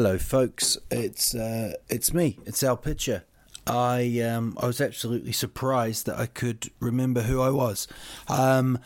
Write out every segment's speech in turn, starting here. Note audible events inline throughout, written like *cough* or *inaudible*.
Hello, folks. It's uh, it's me. It's Al Pitcher. I um, I was absolutely surprised that I could remember who I was. Um,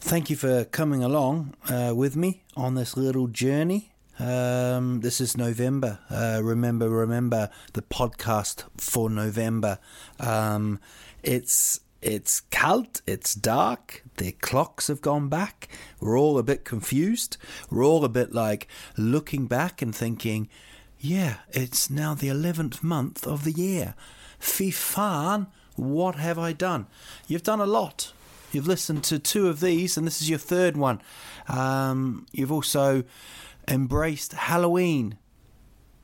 thank you for coming along uh, with me on this little journey. Um, this is November. Uh, remember, remember the podcast for November. Um, it's it's cold, it's dark, the clocks have gone back. We're all a bit confused. We're all a bit like looking back and thinking, yeah, it's now the 11th month of the year. Fy fan, what have I done? You've done a lot. You've listened to two of these, and this is your third one. Um, you've also embraced Halloween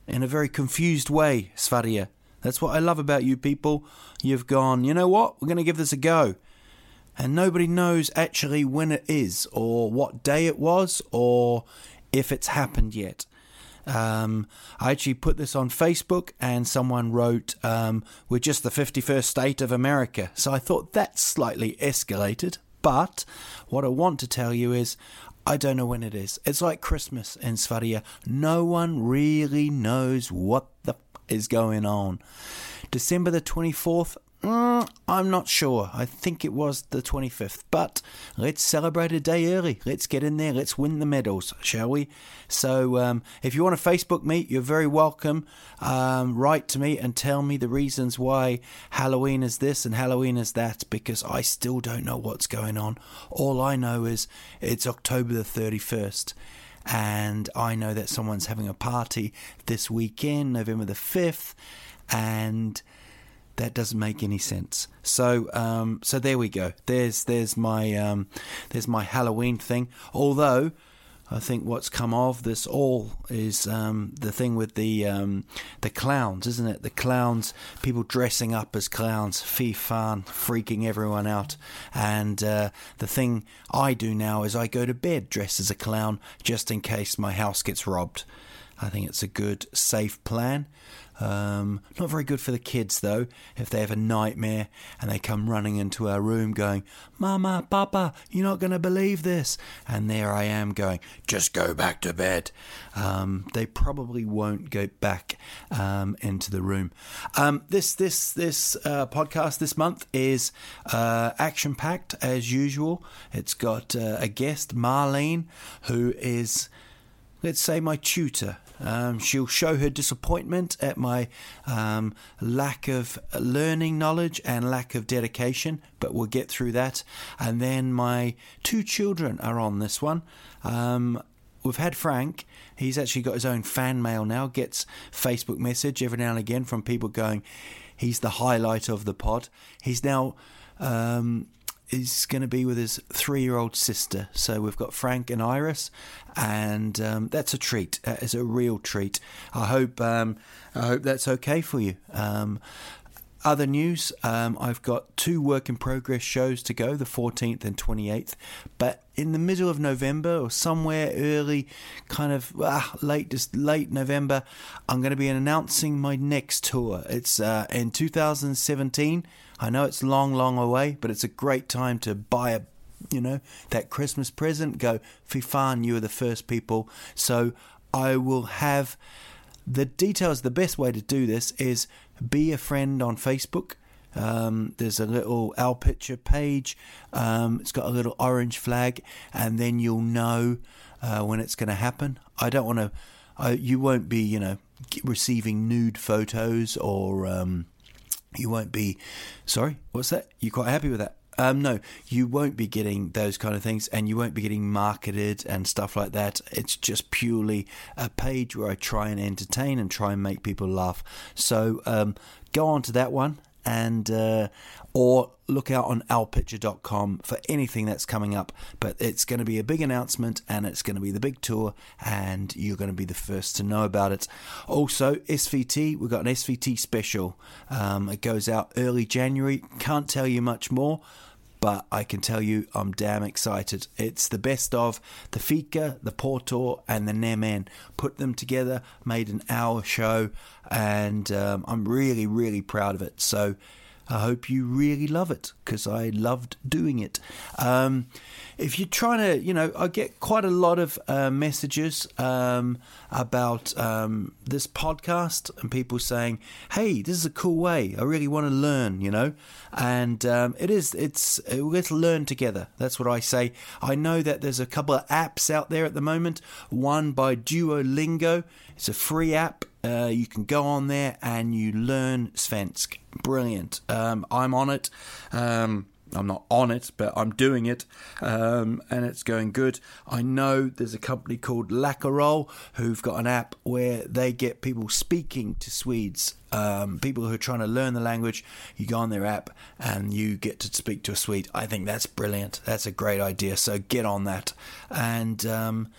in a very confused way, Svaria. That's what I love about you people. You've gone, you know what? We're going to give this a go. And nobody knows actually when it is, or what day it was, or if it's happened yet. Um, I actually put this on Facebook, and someone wrote, um, We're just the 51st state of America. So I thought that's slightly escalated. But what I want to tell you is, I don't know when it is. It's like Christmas in Svaria. No one really knows what the is going on. December the 24th, mm, I'm not sure. I think it was the 25th. But let's celebrate a day early. Let's get in there. Let's win the medals, shall we? So um, if you want to Facebook me, you're very welcome. Um, write to me and tell me the reasons why Halloween is this and Halloween is that because I still don't know what's going on. All I know is it's October the 31st and I know that someone's having a party this weekend, November the 5th, and that doesn't make any sense. So, um, so there we go. There's there's my um, there's my Halloween thing. Although I think what's come of this all is um, the thing with the um, the clowns, isn't it? The clowns, people dressing up as clowns, fy fan, freaking everyone out. And uh, the thing I do now is I go to bed dressed as a clown just in case my house gets robbed. I think it's a good, safe plan. Um, not very good for the kids though, if they have a nightmare and they come running into our room going, Mama, Papa, you're not going to believe this. And there I am going, just go back to bed. Um, they probably won't go back um, into the room. Um, this this this uh, podcast this month is uh, action packed as usual. It's got uh, a guest, Marlene, who is let's say, my tutor. Um, she'll show her disappointment at my um, lack of learning knowledge and lack of dedication, but we'll get through that. And then my two children are on this one. Um, we've had Frank. He's actually got his own fan mail now, gets Facebook message every now and again from people going, he's the highlight of the pod. He's now. Um, is going to be with his three year old sister. So we've got Frank and Iris, and um, that's a treat. That is a real treat. I hope um, I hope that's okay for you. Um, other news, um, I've got two work in progress shows to go, the 14th and 28th. But in the middle of November or somewhere early, kind of ah, late, just late November, I'm going to be announcing my next tour. It's uh, in 2017. I know it's long, long away, but it's a great time to buy a you know, that Christmas present, go, Fifan, you are the first people. So I will have the details. The best way to do this is be a friend on Facebook. Um, there's a little Al Pitcher page. Um, it's got a little orange flag, and then you'll know uh, when it's going to happen. I don't want to. You won't be, you know, receiving nude photos, or um, you won't be. Sorry, what's that? You quite happy with that? Um, no, you won't be getting those kind of things, and you won't be getting marketed and stuff like that. It's just purely a page where I try and entertain and try and make people laugh. So um, go on to that one and uh, or look out on alpitcher.com for anything that's coming up but it's going to be a big announcement and it's going to be the big tour and you're going to be the first to know about it also svt we've got an svt special um, it goes out early january can't tell you much more but I can tell you I'm damn excited. It's the best of the Fika, the Porto, and the Nemen. Put them together, made an hour show, and um, I'm really, really proud of it. So I hope you really love it because I loved doing it. Um, if you're trying to, you know, I get quite a lot of uh, messages um, about um, this podcast and people saying, "Hey, this is a cool way. I really want to learn," you know, and um, it is. It's let's learn together. That's what I say. I know that there's a couple of apps out there at the moment. One by Duolingo. It's a free app. Uh, you can go on there and you learn Svensk. Brilliant. Um, I'm on it. Um, I'm not on it, but I'm doing it, um, and it's going good. I know there's a company called Läkerol who've got an app where they get people speaking to Swedes, um, people who are trying to learn the language. You go on their app and you get to speak to a Swede. I think that's brilliant. That's a great idea. So get on that, and um,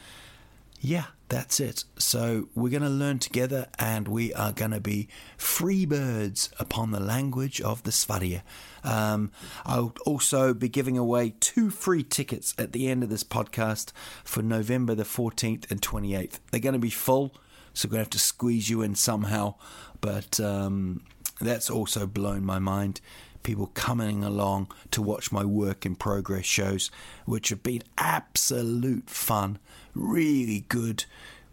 yeah, that's it. So we're going to learn together and we are going to be free birds upon the language of the Sverige. Um, I'll also be giving away two free tickets at the end of this podcast for November the 14th and 28th. They're going to be full, so we're going to have to squeeze you in somehow. But um, that's also blown my mind people coming along to watch my work in progress shows, which have been absolute fun, really good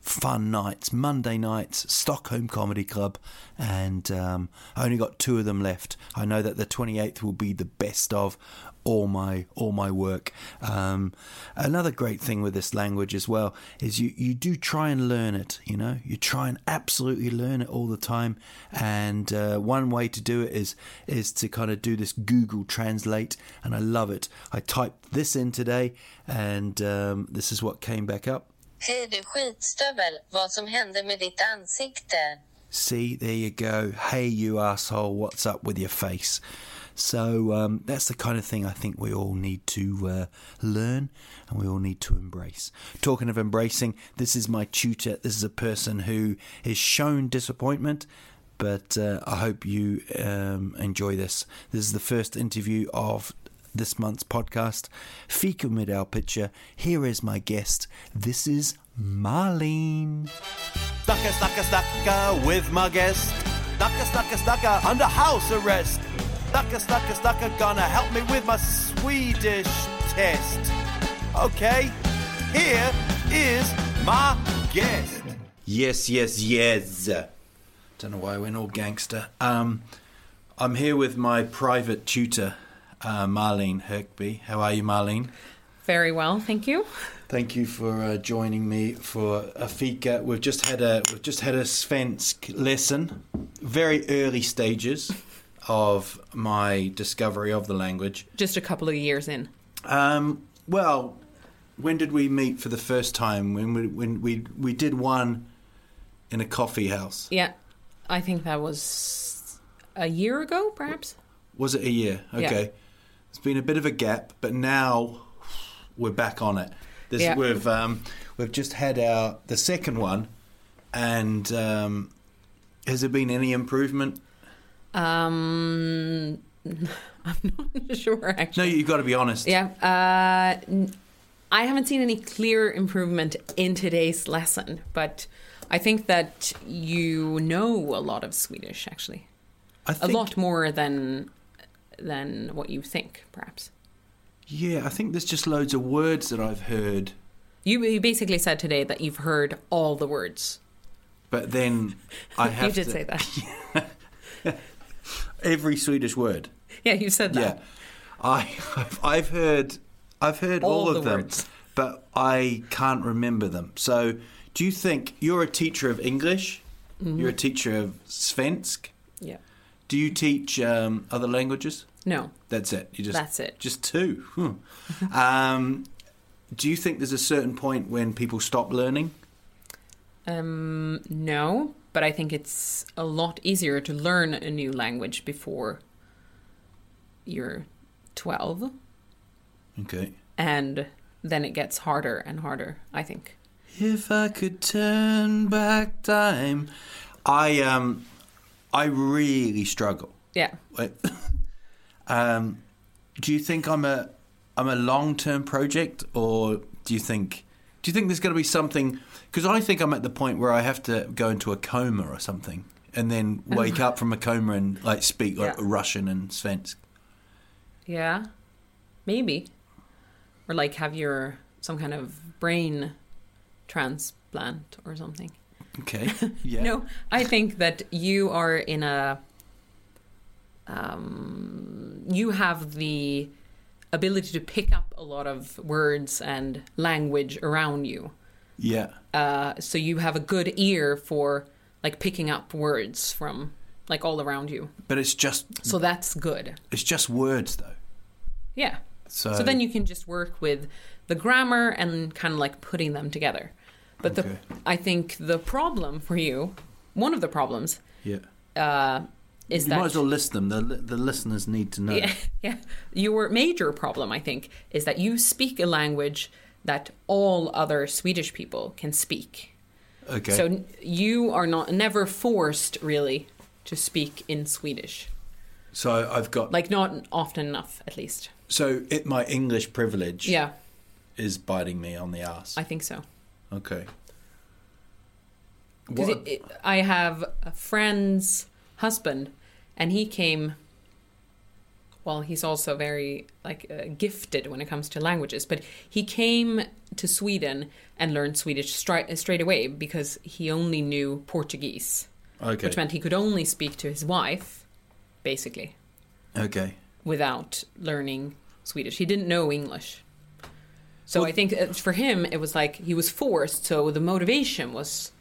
fun nights, Monday nights, Stockholm Comedy Club, and um, I only got two of them left. I know that the 28th will be the best of all my all my work. Um, another great thing with this language as well is you you do try and learn it. You know, you try and absolutely learn it all the time. And uh, one way to do it is is to kind of do this Google Translate, and I love it. I typed this in today, and um, this is what came back up. Du skitstövel, vad som hände med ditt ansikte? See, there you go. Hey, you asshole, what's up with your face? So um, that's the kind of thing I think we all need to uh, learn and we all need to embrace. Talking of embracing, this is my tutor. This is a person who has shown disappointment, but uh, I hope you um, enjoy this. This is the first interview of this month's podcast, Fika mit Al Pitcher. Here is my guest. This is Marlene. Stucka, stucka, stucka with my guest. Stucka, stucka, stucka under house arrest. Stucka, stucka, stucka gonna help me with my Swedish test. Okay, here is my guest. Yes, yes, yes. Don't know why I went all gangster. Um, I'm here with my private tutor, uh, Marlene Herkby. How are you, Marlene? Very well, thank you. Thank you for uh, joining me for a fika. We've just had a we've just had a svensk lesson, very early stages of my discovery of the language. Just a couple of years in. Um, well, when did we meet for the first time? When we when we we did one in a coffee house. Yeah, I think that was a year ago, perhaps. Was it a year? Okay. Yeah. It's been a bit of a gap, but now we're back on it. This, Yeah. We've um, we've just had our the second one, and um, has there been any improvement? Um, *laughs* I'm not *laughs* sure Actually, No, you've got to be honest. Yeah, uh, I haven't seen any clear improvement in today's lesson, but I think that you know a lot of Swedish actually, I think, a lot more than than what you think, perhaps. Yeah, I think there's just loads of words that I've heard, You, you basically said today that you've heard all the words. but then I *laughs* have You did to, say that. *laughs* every Swedish word. Yeah, you said that. Yeah, I I've, I've heard I've heard all, All of the them, words. but I can't remember them. So, do you think you're a teacher of English? Mm-hmm. You're a teacher of Svensk. Yeah. Do you teach um, other languages? No. That's it. You just That's it. Just two. Hmm. *laughs* um, do you think there's a certain point when people stop learning? Um, no, but I think it's a lot easier to learn a new language before you're 12, Okay. and then it gets harder and harder, I think. If I could turn back time, I um, I really struggle. Yeah. *laughs* Um, do you think I'm a I'm a long term project, or do you think do you think there's going to be something? Because I think I'm at the point where I have to go into a coma or something and then *laughs* wake up from a coma and like speak like Yeah. Russian and Svensk. Yeah, maybe, or like have your some kind of brain transplant or something. Okay. *laughs* Yeah. No, I think that you are in a. Um, you have the ability to pick up a lot of words and language around you. Yeah. Uh, so you have a good ear for like picking up words from like all around you. But it's just So that's good. it's just words though. Yeah. So, So then you can just work with the grammar and kind of like putting them together. But Okay. the I think the problem for you, one of the problems, yeah. uh, is You that might as well list them. The the listeners need to know. yeah, *laughs* yeah, your major problem, I think, is that you speak a language that all other Swedish people can speak. Okay. So you are not never forced really to speak in Swedish, so I've got like not often enough, at least. so it my English privilege Yeah, is biting me on the ass. I think so. Okay. Because What- it, it, I have a friend's husband, and he came. Well, he's also very like uh, gifted when it comes to languages, but he came to Sweden and learned Swedish straight straight away because he only knew Portuguese, okay. which meant he could only speak to his wife, basically, okay. without learning Swedish. He didn't know English. So Well- I think uh, for him it was like he was forced. So the motivation was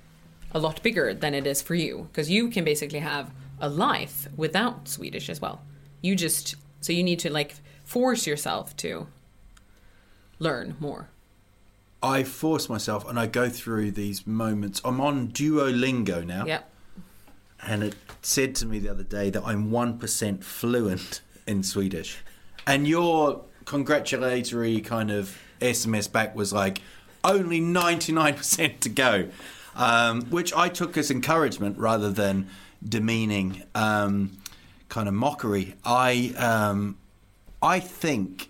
a lot bigger than it is for you because you can basically have a life without Swedish as well. You just so you need to like force yourself to learn more. I force myself and I go through these moments. I'm on Duolingo now. Yeah. and it said to me the other day that I'm 1% fluent in Swedish. And your congratulatory kind of SMS back was like, only 99% to go, um, which I took as encouragement rather than demeaning um, kind of mockery. I, um, I think.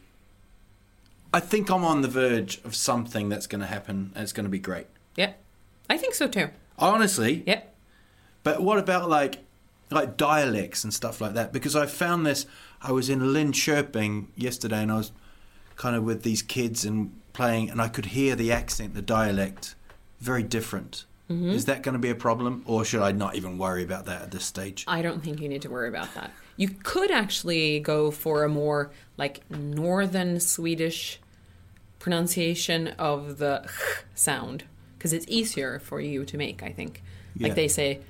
I think I'm on the verge of something that's going to happen and it's going to be great. Yeah. I think so too. Honestly, Yeah. but what about like like dialects and stuff like that? Because I found this. I was in Linköping yesterday, and I was kind of with these kids and playing, and I could hear the accent, the dialect, very different. Mm-hmm. Is that going to be a problem, or should I not even worry about that at this stage? I don't think you need to worry about that. You could actually go for a more like northern Swedish pronunciation of the ch sound because it's easier for you to make, I think. Yeah. Like they say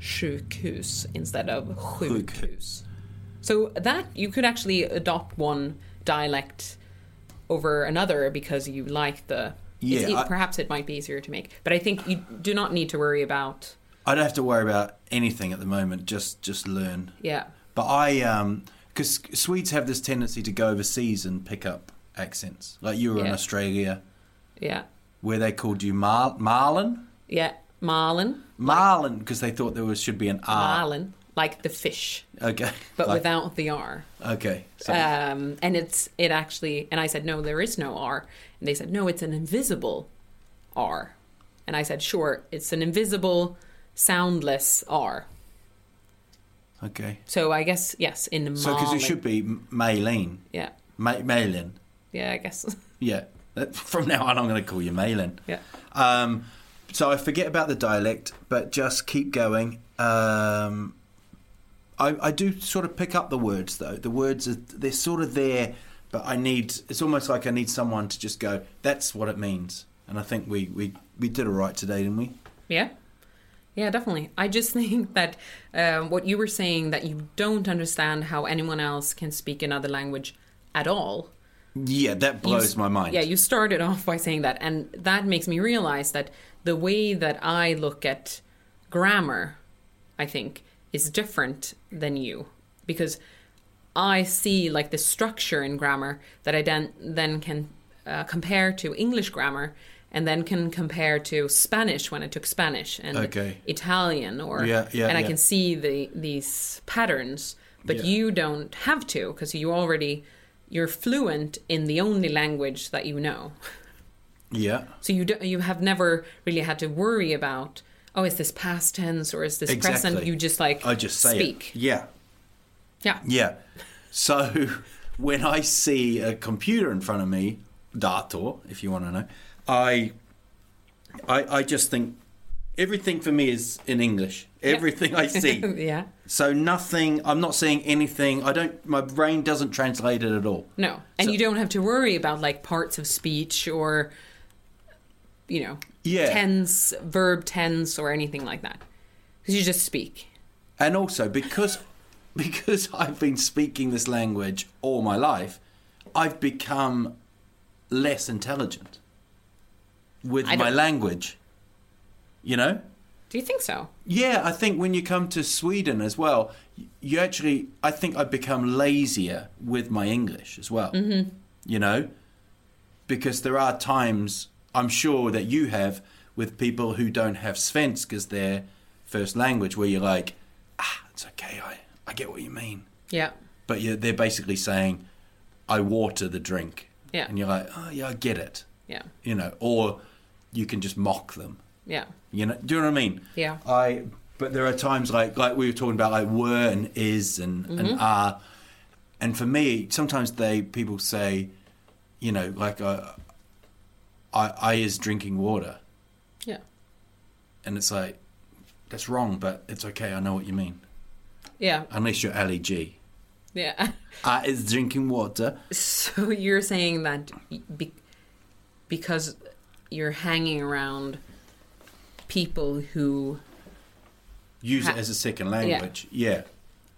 sjukhus instead of sjukhus. So that you could actually adopt one dialect over another because you like the Yeah, I- perhaps it might be easier to make. But I think you do not need to worry about I don't have to worry about anything at the moment. Just just learn. yeah. But I, um, because Swedes have this tendency to go overseas and pick up accents. Like you were in Australia, Yeah. where they called you Mar- Marlin. Yeah. Marlin. Marlin, because they thought there was should be an R. Marlin, like the fish, Okay. but Like- without the R. Okay. So, Um, and it's it actually, and I said no, there is no R, and they said no, it's an invisible R, and I said sure, it's an invisible, soundless R. okay. So I guess yes, in the So because it should be Maylene. yeah, Ma- Maylin. yeah, I guess *laughs* Yeah. From now on, I'm going to call you Maylin. yeah. Um, so I forget about the dialect, but just keep going. Um, I, I do sort of pick up the words, though. The words are they're sort of there, but I need. It's almost like I need someone to just go. That's what it means. And I think we we we did it right today, didn't we? Yeah. Yeah, definitely. I just *laughs* think that um, what you were saying that you don't understand how anyone else can speak another language at all. Yeah, that blows s- my mind. Yeah, you started *laughs* off by saying that, and that makes me realize that the way that I look at grammar, I think, is different than you because I see like the structure in grammar that I then then can uh, compare to English grammar, and then can compare to Spanish when I took Spanish and Okay. Italian, or Yeah, yeah, and I can see the these patterns, but Yeah. you don't have to because you already you're fluent in the only language that you know. Yeah. So you do, you have never really had to worry about oh, is this past tense or is this Exactly. present? You just like I just say speak. it. Yeah. Yeah. Yeah. So *laughs* when I see a computer in front of me, dator, if you want to know, I, I, I just think everything for me is in English. Everything I see. *laughs* yeah. So nothing. I'm not seeing anything. I don't. My brain doesn't translate it at all. No. And So- you don't have to worry about like parts of speech or you know, Yeah. tense, verb tense or anything like that. Cuz you just speak. And also because *laughs* because I've been speaking this language all my life, I've become less intelligent with my language. You know? Do you think so? Yeah, I think when you come to Sweden as well, you actually, I think I've become lazier with my English as well. Mm-hmm. You know? Because there are times, I'm sure that you have, with people who don't have Svensk as their first language, where you're like, ah, it's okay, I, I get what you mean. Yeah. But you they're basically saying, I water the drink. Yeah. And you're like, oh, yeah, I get it. Yeah. You know, or you can just mock them. Yeah. You know, do you know what I mean? Yeah. I. But there are times like like we were talking about like were and is and and are, and for me sometimes they people say, you know, like uh, I I is drinking water, Yeah. and it's like that's wrong, but it's okay. I know what you mean. Yeah. Unless you're Ali G. Yeah. I is drinking water. So you're saying that be- because you're hanging around people who Use Ha- it as a second language. Yeah.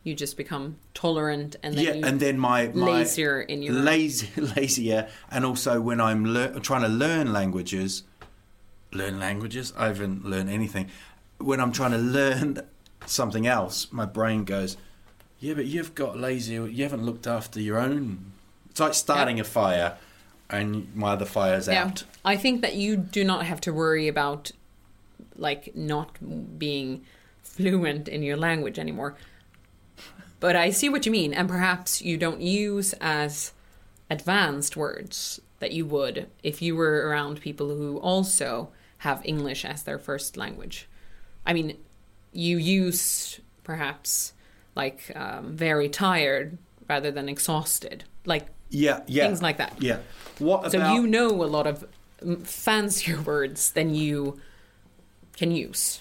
You just become tolerant and then yeah, and then my, my lazier in your lazy, *laughs* lazier, and also when I'm lear- trying to learn languages, learn languages. I haven't learned anything. When I'm trying to learn something else, my brain goes, "Yeah, but you've got lazy. You haven't looked after your own." It's like starting a fire, and my other fire's yeah. out. I think that you do not have to worry about like not being fluent in your language anymore. But I see what you mean, and perhaps you don't use as advanced words that you would if you were around people who also have English as their first language. I mean, you use perhaps like um, very tired rather than exhausted, like Yeah, yeah, Things like that. Yeah. What so you know a lot of fancier words than you can use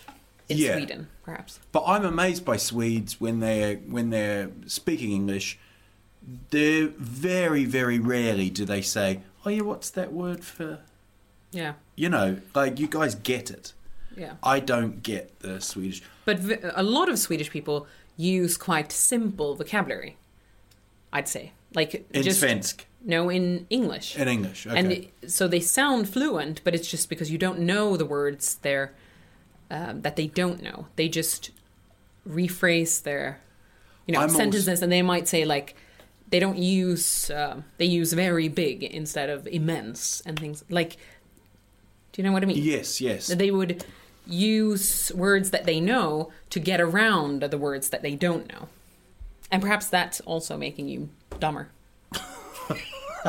in Yeah. Sweden, perhaps. But I'm amazed by Swedes when they're when they're speaking English. They're very, very rarely do they say, "Oh yeah, what's that word for?" Yeah, You know, like you guys get it. yeah. I don't get the Swedish. But v- a lot of Swedish people use quite simple vocabulary. I'd say, like In just Svensk, no in English. in English, okay. And so they sound fluent, but it's just because you don't know the words there um, that they don't know. They just rephrase their, you know, I'm also- sentences, and they might say like they don't use um, they use very big instead of immense and things like. Do you know what I mean? yes, yes. They would use words that they know to get around the words that they don't know, and perhaps that's also making you dumber. *laughs*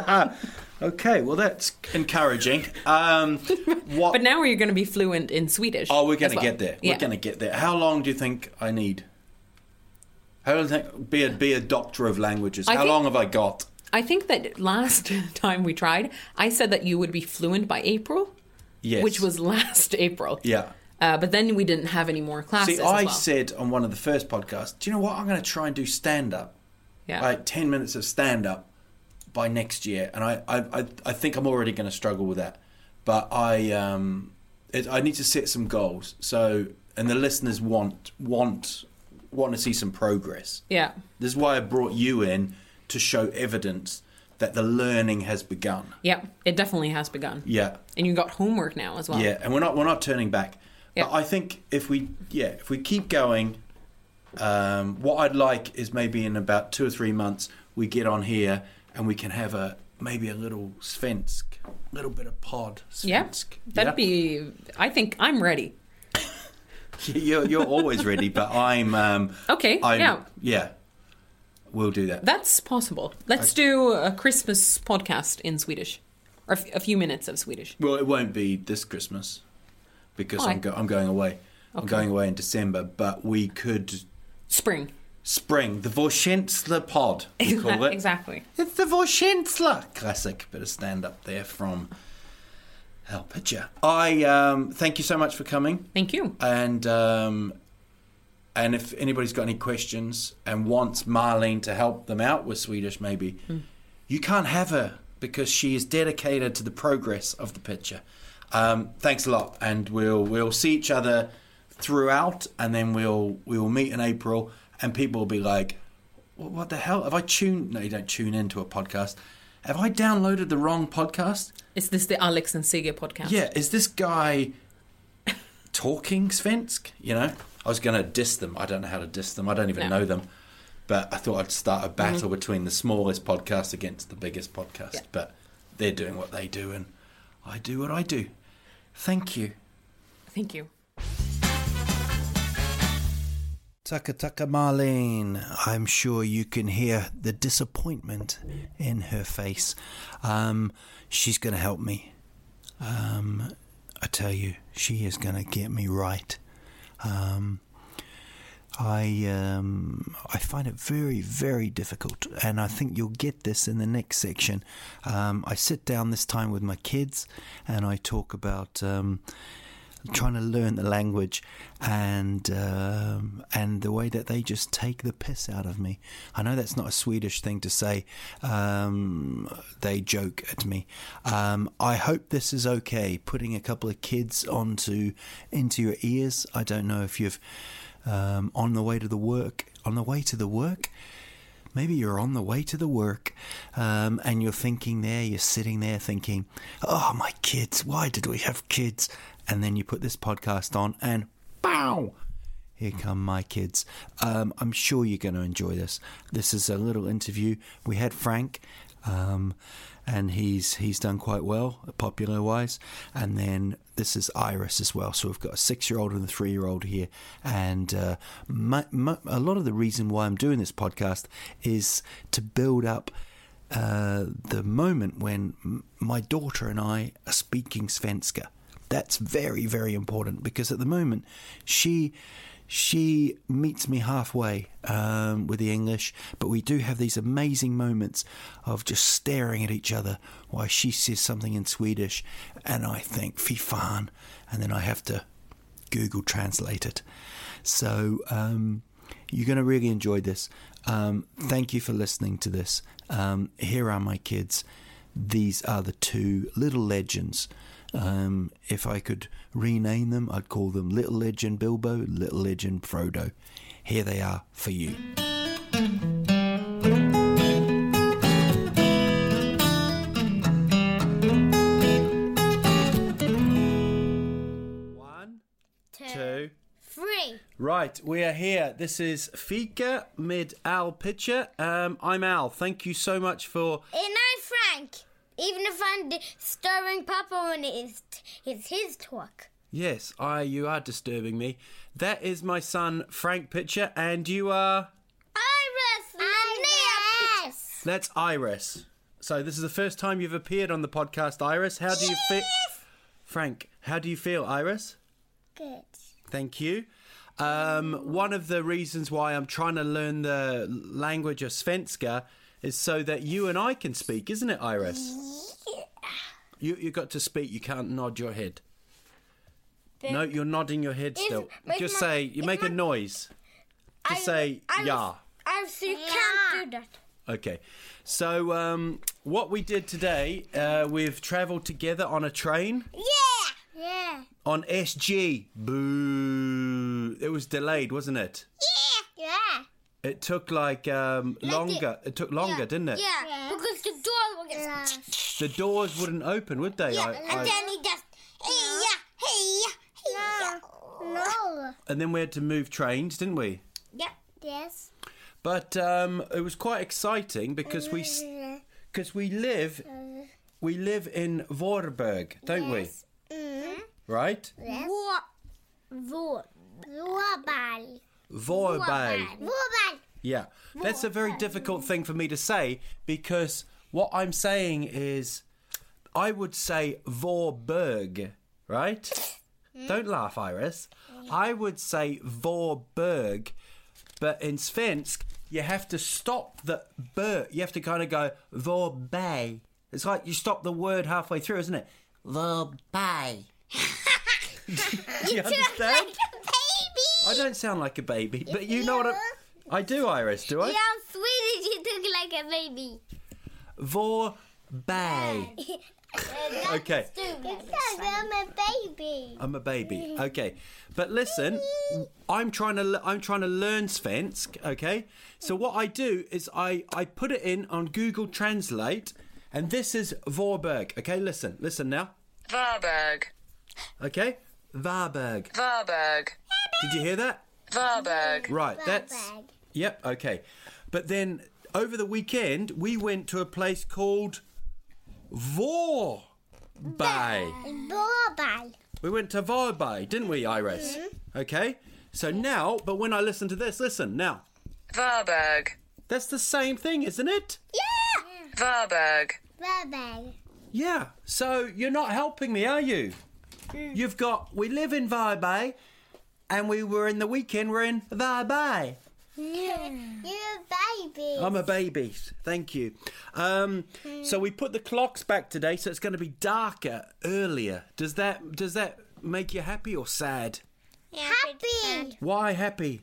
Okay, well that's encouraging. Um, *laughs* what? But now are you're going to be fluent in Swedish. oh, we're going to well. get there. Yeah. We're going to get there. How long do you think I need? How long do you think be a be a doctor of languages? I How think- long have I got? I think that last *laughs* time we tried, I said that you would be fluent by April, Yes. which was last *laughs* April. yeah. Uh, but then we didn't have any more classes. See, as I well. said on one of the first podcasts, do you know what? I'm going to try and do stand up, yeah. like 10 minutes of stand up by next year. And I, I, I, think I'm already going to struggle with that. But I, um, it, I need to set some goals. So, and the listeners want, want, want to see some progress. yeah. This is why I brought you in to show evidence that the learning has begun. Yeah. It definitely has begun. Yeah. And you got homework now as well. Yeah, and we're not we're not turning back. Yeah. But I think if we yeah if we keep going, um, what I'd like is maybe in about two or three months we get on here and we can have a maybe a little Svensk, little bit of pod Yeah. Svensk. That'd be. I think I'm ready. *laughs* you're you're always ready, but I'm um, Okay. I'm, yeah. yeah, we'll do that. That's possible. Let's do a Christmas podcast in Swedish, or a f- a few minutes of Swedish. Well, it won't be this Christmas because Why? I'm go- I'm going away. I'm going away in December, but we could Spring. Spring the Vorschensler pod. We call it. exactly. It's the Vorschensler classic bit of stand up there from Al Pitcher. I um, thank you so much for coming. Thank you. And um, and if anybody's got any questions and wants Marlene to help them out with Swedish, maybe you can't have her because she is dedicated to the progress of the picture. Um, thanks a lot, and we'll we'll see each other throughout, and then we'll we will meet in April, and people will be like, "What what the hell? Have I tuned? No, you don't tune into a podcast. Have I downloaded the wrong podcast? Is this the Alex and Sigge podcast? Yeah, is this guy talking svensk? You know, I was going to diss them. I don't know how to diss them. I don't even No. know them. But I thought I'd start a mm-hmm. battle between the smallest podcast against the biggest podcast. Yeah. But they're doing what they do, and I do what I do. Thank you. Thank you. Tucka Tucka Marlene, I'm sure you can hear the disappointment in her face. Um, she's going to help me. Um, I tell you, she is going to get me right. Um, I um, I find it very very difficult, and I think you'll get this in the next section. Um, I sit down this time with my kids, and I talk about um, trying to learn the language and um, and the way that they just take the piss out of me. I know that's not a Swedish thing to say. Um, they joke at me. Um, I hope this is okay. Putting a couple of kids onto into your ears. I don't know if you've um, on the way to the work on the way to the work. Maybe you're on the way to the work um, and you're thinking there, you're sitting there thinking, oh, my kids, why did we have kids? And then you put this podcast on and bow, here come my kids. Um, I'm sure you're going to enjoy this. This is a little interview. We had Frank. Um, and he's he's done quite well, popular wise. And then this is Iris as well. So we've got a six year old and a three year old here. And uh, my, my, a lot of the reason why I'm doing this podcast is to build up uh, the moment when my daughter and I are speaking Svenska. That's very very important because at the moment she she meets me halfway um, with the English, but we do have these amazing moments of just staring at each other while she says something in Swedish, and I think fy fan, and then I have to Google translate it. So um, you're going to really enjoy this. Um, thank you for listening to this. Um, here are my kids. These are the two little legends. Um, if I could rename them, I'd call them Little Legend Bilbo, Little Legend Frodo. Here they are for you. One, Right, we are here. This is Fika mid Al Pitcher. Um, I'm Al. Thank you so much for. And I'm Frank. Even if I'm disturbing Papa when it's, it's his talk. Yes, I. You are disturbing me. That is my son Frank Pitcher, and you are. Iris! Iris! That's Iris. So this is the first time you've appeared on the podcast, Iris. How do you feel, Frank? How do you feel, Iris? Good. Thank you. Um, one of the reasons why I'm trying to learn the language of Svenska is so that you and I can speak, isn't it, Iris? Yeah. You you got to speak. You can't nod your head. No, you're nodding your head still. Just my- say you if make a noise. Just say yeah. I yeah. Iris, you can't do that. Okay. So um, what we did today, uh, we've travelled together on a train Yeah! Yeah. on SJ. Boo! It was delayed, wasn't it? Yeah! Yeah. It took like um, longer. It took longer, didn't it? Yeah, because the door will get. The doors wouldn't open, would they? Yeah, I- and I- then he just. Hey, yeah, hey, yeah, hey, no. No. and then we had to move trains, didn't we? Yeah. Yes. But um, it was quite exciting because we because we live we live in Vorberg, don't we? Mm. Right? Vår. Vår. Vårball. Vorberg. Vårball. Yeah, that's a very difficult thing for me to say because what I'm saying is, I would say Vorberg, right? Don't laugh, Iris. I would say Vorberg, but in Svensk, you have to stop the berg. You have to kind of go Vorbei. It's like you stop the word halfway through, isn't it? Vorbei. Do *laughs* *laughs* you understand? Like a baby. I don't sound like a baby, but you know what I, I do, Iris, do I? Yeah, I'm Swedish. You look like a baby. Vorbei. *laughs* *laughs* Okay. Because I'm a baby. I'm a baby. *laughs* Okay, but listen, I'm trying to I'm trying to learn Svensk. Okay, so what I do is I I put it in on Google Translate, and this is Vorberg. Okay, listen, listen now. Varberg. Okay, Varberg. Varberg. Did you hear that? Varberg. Right, that's Varberg. yep. Okay, but then over the weekend we went to a place called Vorbei. Bye. We went to Vorbei, didn't we, Iris? Mm-hmm. Okay. So now, but when I listen to this, listen now. Varberg. That's the same thing, isn't it? Yeah. Varberg. Bye Yeah. So you're not helping me, are you? Mm. You've got. We live in Vorbei, and we were in the weekend. We're in Vorbei. You're a baby. I'm a baby. Thank you. Um, so we put the clocks back today, so it's going to be darker earlier. Does that does that make you happy or sad? happy. Why happy?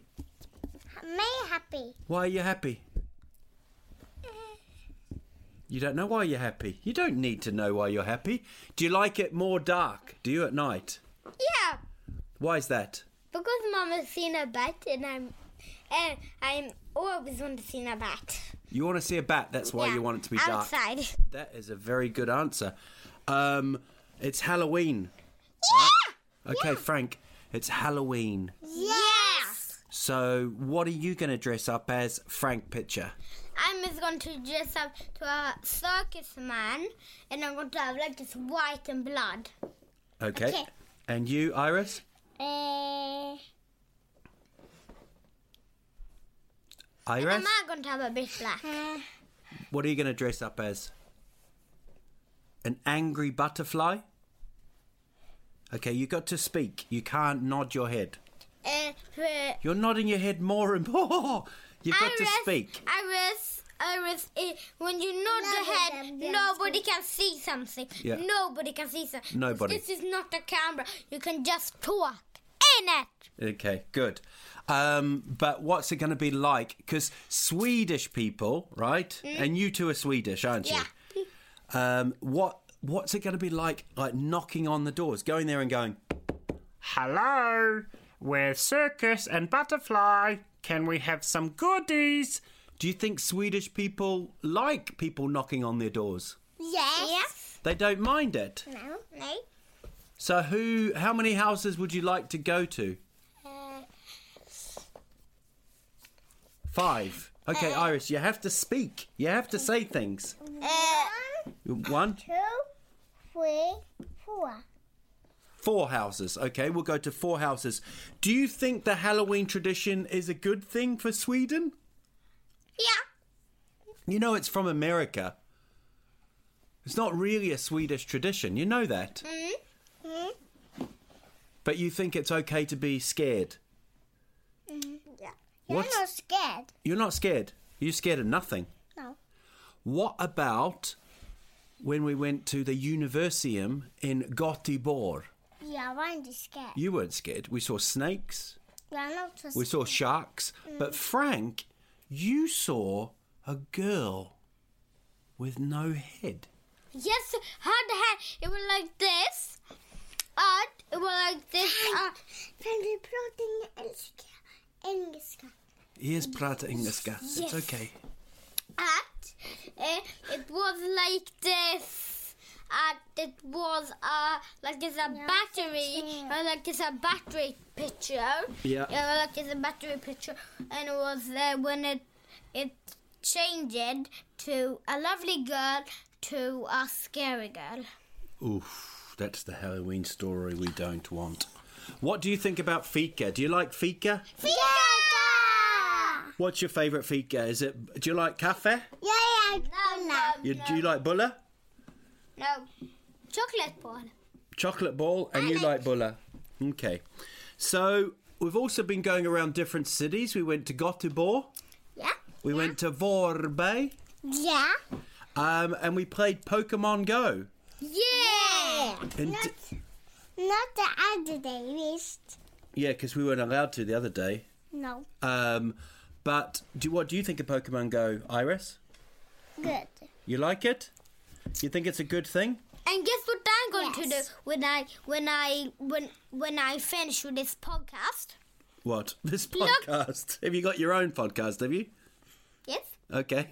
Me happy. Why are you happy? You don't know why you're happy. You don't need to know why you're happy. Do you like it more dark? Do you at night? Yeah. Why is that? Because Mama's seen a bat and I'm and I'm always want to see a bat. You want to see a bat, that's why Yeah, you want it to be dark. outside. That is a very good answer. Um, it's Halloween. Yeah. Okay, Frank, it's Halloween. Yes. So, what are you going to dress up as Frank Pitcher? I'm just going to dress up to a circus man and I'm going to have like this white and blood. Okay. Okay. And you, Iris? Uh, Iris? am I going to have a bit black? What are you going to dress up as? An angry butterfly? Okay, you got to speak. You can't nod your head. Uh, uh, You're nodding your head more and *laughs* more. You've got to Iris, speak. Iris, Iris, eh, when you nod the head, nobody can see something. Yeah. Nobody can see something. Nobody. This is not a camera. You can just talk in it. Okay, good. Um, but what's it going to be like? Because Swedish people, right? And you two are Swedish, aren't you? Yeah. Um, what What's it going to be like? Like knocking on the doors, going there and going, "Hello, we're circus and butterfly. Can we have some goodies?" Do you think Swedish people like people knocking on their doors? Yes. Yes. They don't mind it. No. No. So, who? How many houses would you like to go to? Uh, Five. Okay, Iris, you have to speak. You have to say things. uh, One, two, three, four. four houses. Okay, we'll go to four houses. Do you think the Halloween tradition is a good thing for Sweden? Yeah. You know, it's from America. It's not really a Swedish tradition. You know that. Mm-hmm. But you think it's okay to be scared. Mm, yeah. You're not scared. You're not scared. You're scared of nothing. No. What about when we went to the Universeum in Göteborg? Yeah, I'm just scared. You weren't scared. We saw snakes. You're not so We saw sharks. But mm. Frank, you saw a girl with no head. Yes, had had it was like this. And it was like this. Uh, kan vi prata engelska? Engelska. Here's prata engelska. It's okay. At uh, it was like this. At it was uh like it's a battery, uh, like it's a battery picture. Yeah. Yeah, like it's a battery picture, and it was uh, when it it changed to a lovely girl to a scary girl. Oof, that's the Halloween story we don't want. What do you think about fika? Do you like fika? Fika! What's your favourite fika? Is it? Do you like cafe? Yeah, yeah. No, no, You, Do you like bulla? no. Chocolate ball. Chocolate ball, and I you like- like bulla. Okay. So we've also been going around different cities. We went to Göteborg. Yeah. We went to Vorbe. Yeah. Um, and we played Pokemon Go. Yeah. And Not, d- not the other day, least. yeah, because we weren't allowed to the other day. No. Um, but do what do you think of Pokemon Go, Iris? Good. You like it? You think it's a good thing? And guess what I'm going to do when I when I when when I finish with this podcast? What *laughs* this Look. podcast? Have you got your own podcast? Have you? Yes. Okay.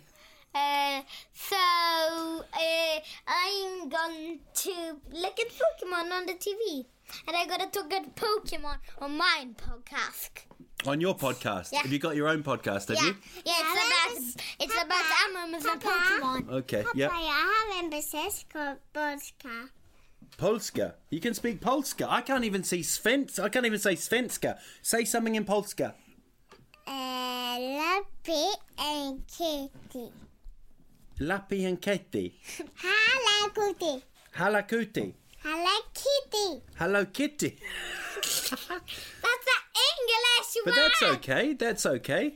Uh, so uh, I'm going to look at Pokemon on the TV, and I'm gonna talk about Pokemon on my podcast. On your podcast. Yeah. Have you got your own podcast? Have Yeah, you? yeah, it's about it's about animals and Pokemon. Okay. Yeah. jag har en precis polska. Polska. You can speak Polska. I can't even see Svensk. I can't even say Svenska. Say something in Polska. Eh, Lappi en kitty. Lappi and Ketty. Halla kuti. Halakuti. Halla kitty. Hello Kitty. That's the English But that's okay. That's okay.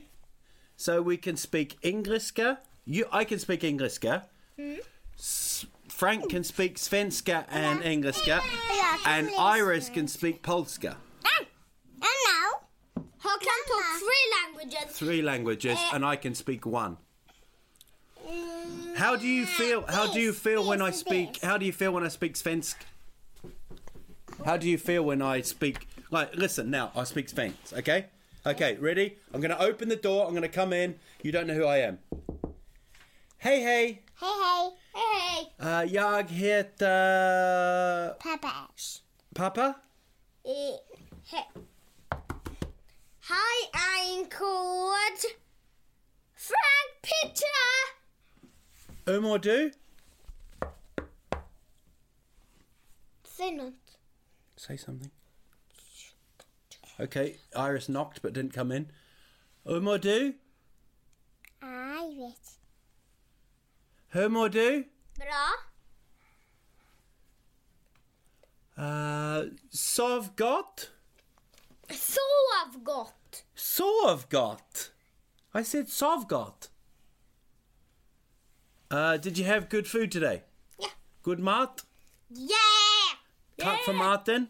So we can speak Engliska. You, I can speak Engliska. S- Frank can speak Svenska and Engliska, and Iris can speak Polska. And now, How can talk three languages? Three languages, eh. and I can speak one. How do you feel? How do you feel when I speak? How do you feel when I speak Svensk? How do you feel when I speak? Like, listen now. I speak Svensk. Okay. Okay. Ready? I'm to open the door. I'm to come in. You don't know who I am. Hey, hey. hej hej. Hey, hey. Uh, jag heter Pappa. Pappa. eh, hey. Hi, I'm called Frank Pitcher. Hur mår du? Say not. Say something. Okay. Iris knocked but didn't come in. Hur mår du? Vet. Hur mår du? Bra. Uh, sov gott. Sov gott. Sov gott. I said sov gott. Uh, did you have good food today? Yeah. Good mat? Yeah! Tack för maten.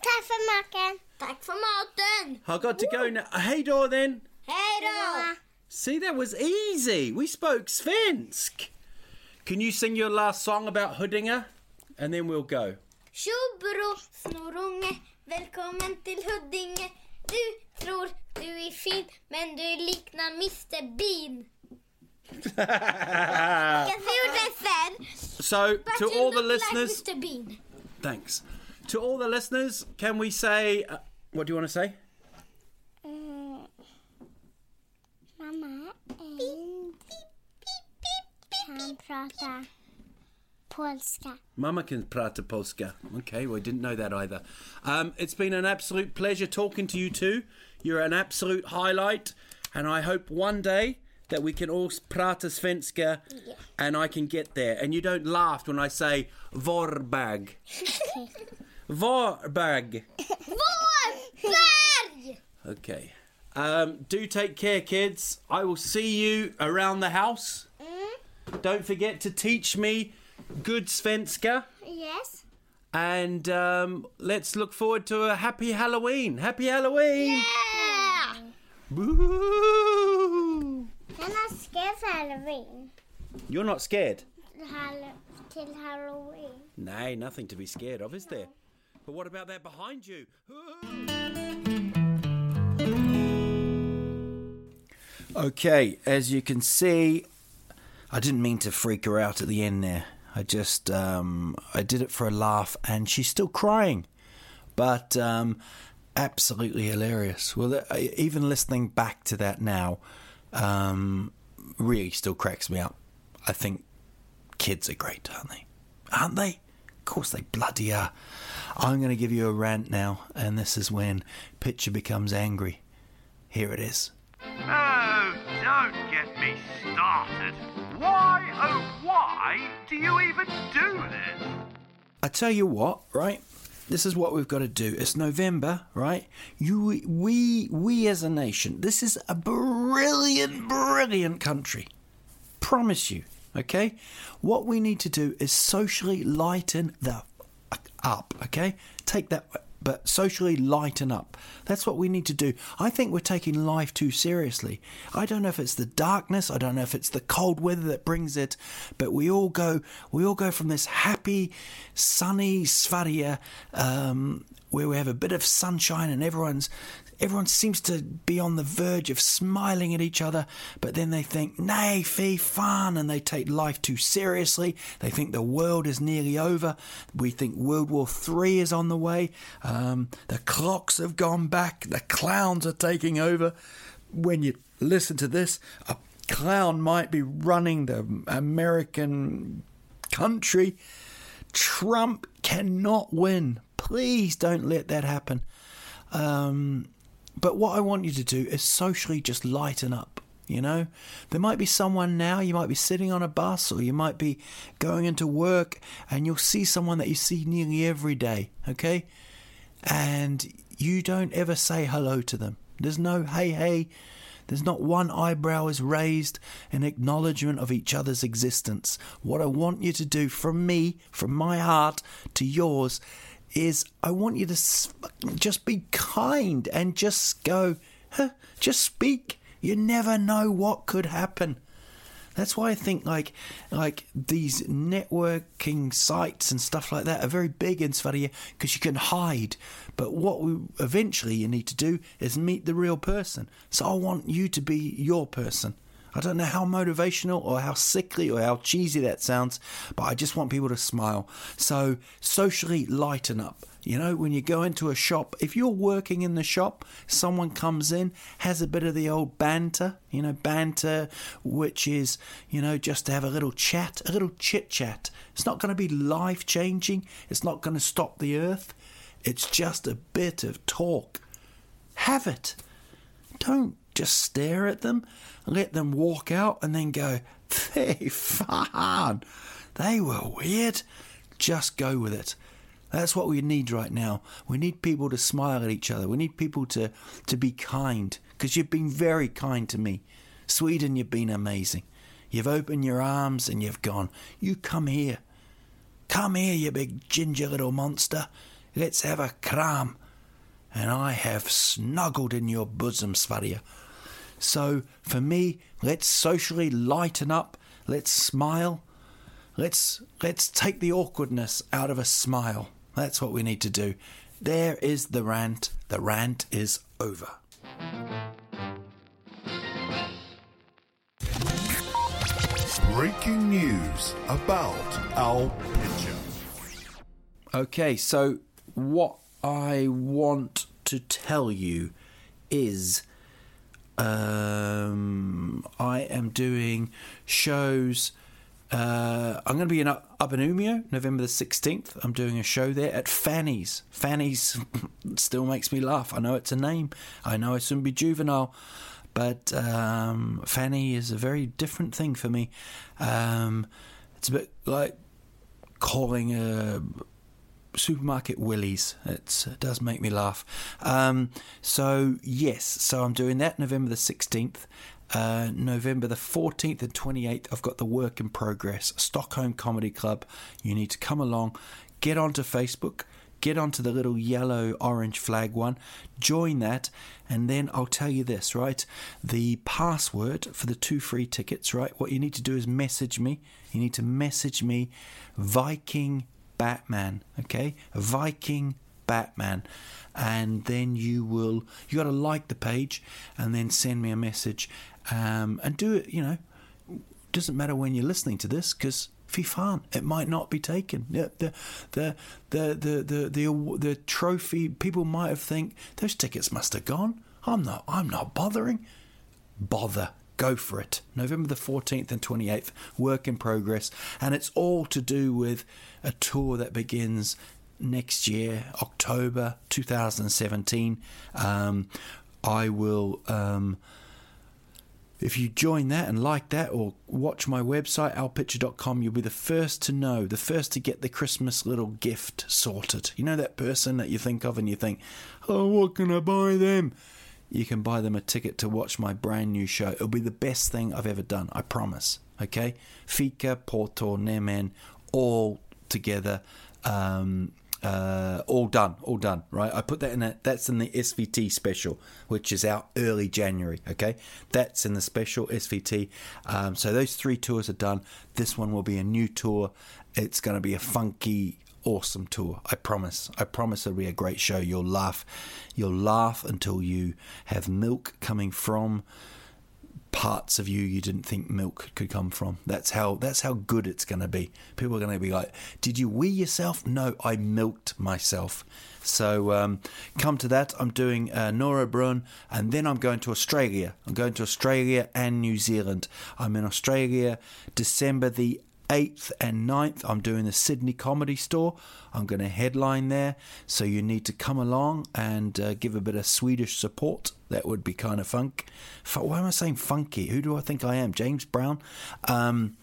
Tack för maten. Tack för maten. I got to go now. Hey då then. Hey då! See, that was easy. We spoke Svensk. Can you sing your last song about Huddinge? And then we'll go. Tjobro, snorunge, välkommen till Huddinge. Du tror du är fin, men du liknar Mr Bean. Jag gjorde sen. so, But to all the listeners, like Mr Bean. thanks. To all the listeners, can we say, uh, what do you want to say? Mm. Mamma en kan prata polska. Mama can prata polska. Okay, well, I didn't know that either. Um, it's been an absolute pleasure talking to you two. You're an absolute highlight, and I hope one day that we can all prata svenska, and I can get there. And you don't laugh when I say Vorbag. *laughs* Vorbag. Vårberg! Okay. Um, do take care, kids. I will see you around the house. Don't forget to teach me good svenska. Yes. And um, let's look forward to a happy Halloween. Happy Halloween! Yeah! Woo! Den har skrevet halloween. You're not scared? Hall- till halloween. Nay, nothing to be scared of, is there? But what about that behind you? Okay, as you can see, I didn't mean to freak her out at the end there. I just, um, I did it for a laugh, and she's still crying, but um, absolutely hilarious. Well, uh, even listening back to that now, um, really still cracks me up. I think kids are great, aren't they? Aren't they? Of course they bloody are. I'm going to give you a rant now, and this is when Pitcher becomes angry. Here it is. Oh, don't get me started. Why, oh, why do you even do this? I tell you what, right? this is what we've got to do. It's November, right? You, we, we as a nation. This is a brilliant, brilliant country. Promise you. Okay. What we need to do is socially lighten the up. Okay. Take that, but socially lighten up. That's what we need to do. I think we're taking life too seriously. I don't know if it's the darkness. I don't know if it's the cold weather that brings it, but we all go. We all go from this happy, sunny Sverige, um, where we have a bit of sunshine and everyone's everyone seems to be on the verge of smiling at each other, but then they think, nay, fy fan, and they take life too seriously. They think the world is nearly over. We think World War III is on the way. Um, the clocks have gone back. The clowns are taking over. When you listen to this, a clown might be running the American country. Trump cannot win. Please don't let that happen. Um, but what I want you to do is socially just lighten up. You know, there might be someone now, you might be sitting on a bus or you might be going into work and you'll see someone that you see nearly every day, okay? And you don't ever say hello to them. There's no hey, hey. There's not one eyebrow is raised in acknowledgement of each other's existence. What I want you to do from me, from my heart to yours, is I want you to just be kind and just go, huh, just speak. You never know what could happen. That's why I think like like these networking sites and stuff like that are very big in Sverige because you can hide. But what we eventually you need to do is meet the real person. So I want you to be your person. I don't know how motivational or how sickly or how cheesy that sounds, but I just want people to smile. So socially lighten up. You know, when you go into a shop, if you're working in the shop, someone comes in, has a bit of the old banter, you know, banter, which is, you know, just to have a little chat, a little chit chat. It's not going to be life changing, it's not going to stop the earth. It's just a bit of talk. Have it. Don't just stare at them. Let them walk out and then go, *laughs* they fun. They were weird. Just go with it. That's what we need right now. We need people to smile at each other. We need people to, to be kind because you've been very kind to me. Sweden, you've been amazing. You've opened your arms and you've gone, You come here. Come here, you big ginger little monster. Let's have a cram. And I have snuggled in your bosom, Sverige. So, for me, let's socially lighten up. Let's smile. Let's let's take the awkwardness out of a smile. That's what we need to do. There is the rant. The rant is over. Breaking news about Al Pitcher. Okay, so what I want to tell you is um, I am doing shows. Uh, I'm going to be in up, November the 16th. I'm doing a show there at Fanny's. Fanny's *laughs* still makes me laugh. I know it's a name. I know I shouldn't be juvenile, but um, Fanny is a very different thing for me. Um, it's a bit like calling a supermarket Willies. It does make me laugh. Um, so yes, so I'm doing that November the 16th. Uh, November the 14th and 28th, I've got the work in progress, Stockholm Comedy Club. You need to come along, get onto Facebook, get onto the little yellow orange flag one, join that, and then I'll tell you this, right? The password for the two free tickets, right? What you need to do is message me. You need to message me Viking Batman, okay? Viking Batman. And then you will, you got to like the page and then send me a message um, and do it, you know, doesn't matter when you're listening to this because fy fan, it might not be taken. The the the the the the, the, the trophy people might have think those tickets must have gone. I'm not I'm not bothering. Bother. Go for it. November the 14th and 28th, work in progress. And it's all to do with a tour that begins next year, October 2017. Um, I will. Um, if you join that and like that or watch my website, alpitcher.com, you'll be the first to know, the first to get the Christmas little gift sorted. You know that person that you think of and you think, oh, what can I buy them? You can buy them a ticket to watch my brand new show. It'll be the best thing I've ever done, I promise. Okay? Fika, Porto, Nemen, all together. Um, uh, all done, all done, right? I put that in a, that's in the SVT special, which is out early January, okay? That's in the special SVT. Um, so those three tours are done. This one will be a new tour. It's going to be a funky, awesome tour. I promise. I promise it'll be a great show. You'll laugh. You'll laugh until you have milk coming from parts of you you didn't think milk could come from. That's how that's how good it's going to be. People are going to be like, "Did you wee yourself?" No, I milked myself. So um, come to that. I'm doing uh, Nora Brun, and then I'm going to Australia. I'm going to Australia and New Zealand. I'm in Australia December the 8th and 9th, I'm doing the Sydney Comedy Store. I'm going to headline there. So you need to come along and uh, give a bit of Swedish support. That would be kind of funk. Why am I saying funky? Who do I think I am? James Brown? Um,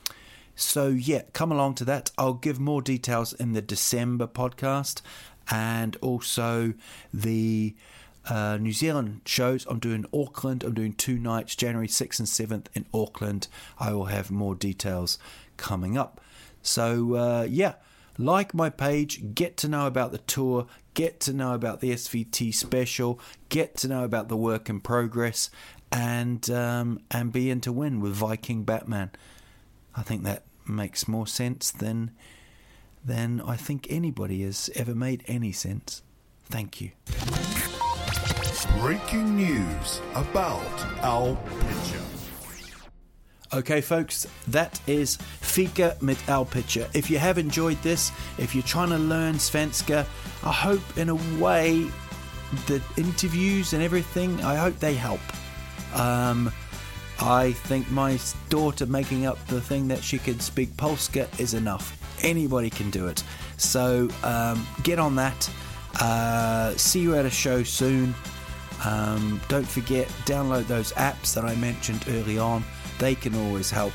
so yeah, come along to that. I'll give more details in the December podcast and also the uh, New Zealand shows. I'm doing Auckland. I'm doing two nights, January 6th and 7th in Auckland. I will have more details coming up. So, uh, yeah, like my page, get to know about the tour, get to know about the SVT special, get to know about the work in progress, and um, and be in to win with Viking Batman. I think that makes more sense than than I think anybody has ever made any sense. Thank you. Breaking news about Al Pitcher. Okay, folks, that is Fika mit Al Pitcher. If you have enjoyed this, if you're trying to learn Svenska, I hope in a way the interviews and everything, I hope they help. Um, I think my daughter making up the thing that she can speak Polska is enough. Anybody can do it. So um, get on that. Uh, see you at a show soon. Um, don't forget, download those apps that I mentioned early on. They can always help.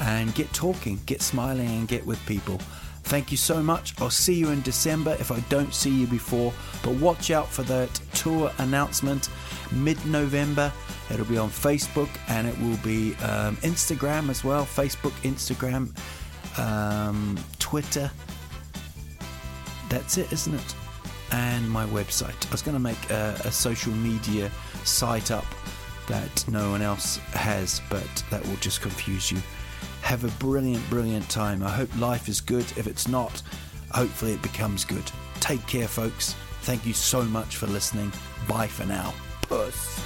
And get talking, get smiling, and get with people. Thank you so much. I'll see you in December if I don't see you before. But watch out for that tour announcement mid November. It'll be on Facebook and it will be um, Instagram as well. Facebook, Instagram, um, Twitter. That's it, isn't it? And my website. I was going to make a, a social media site up that no one else has, but that will just confuse you. Have a brilliant, brilliant time. I hope life is good. If it's not, hopefully it becomes good. Take care, folks. Thank you so much for listening. Bye for now. Puss.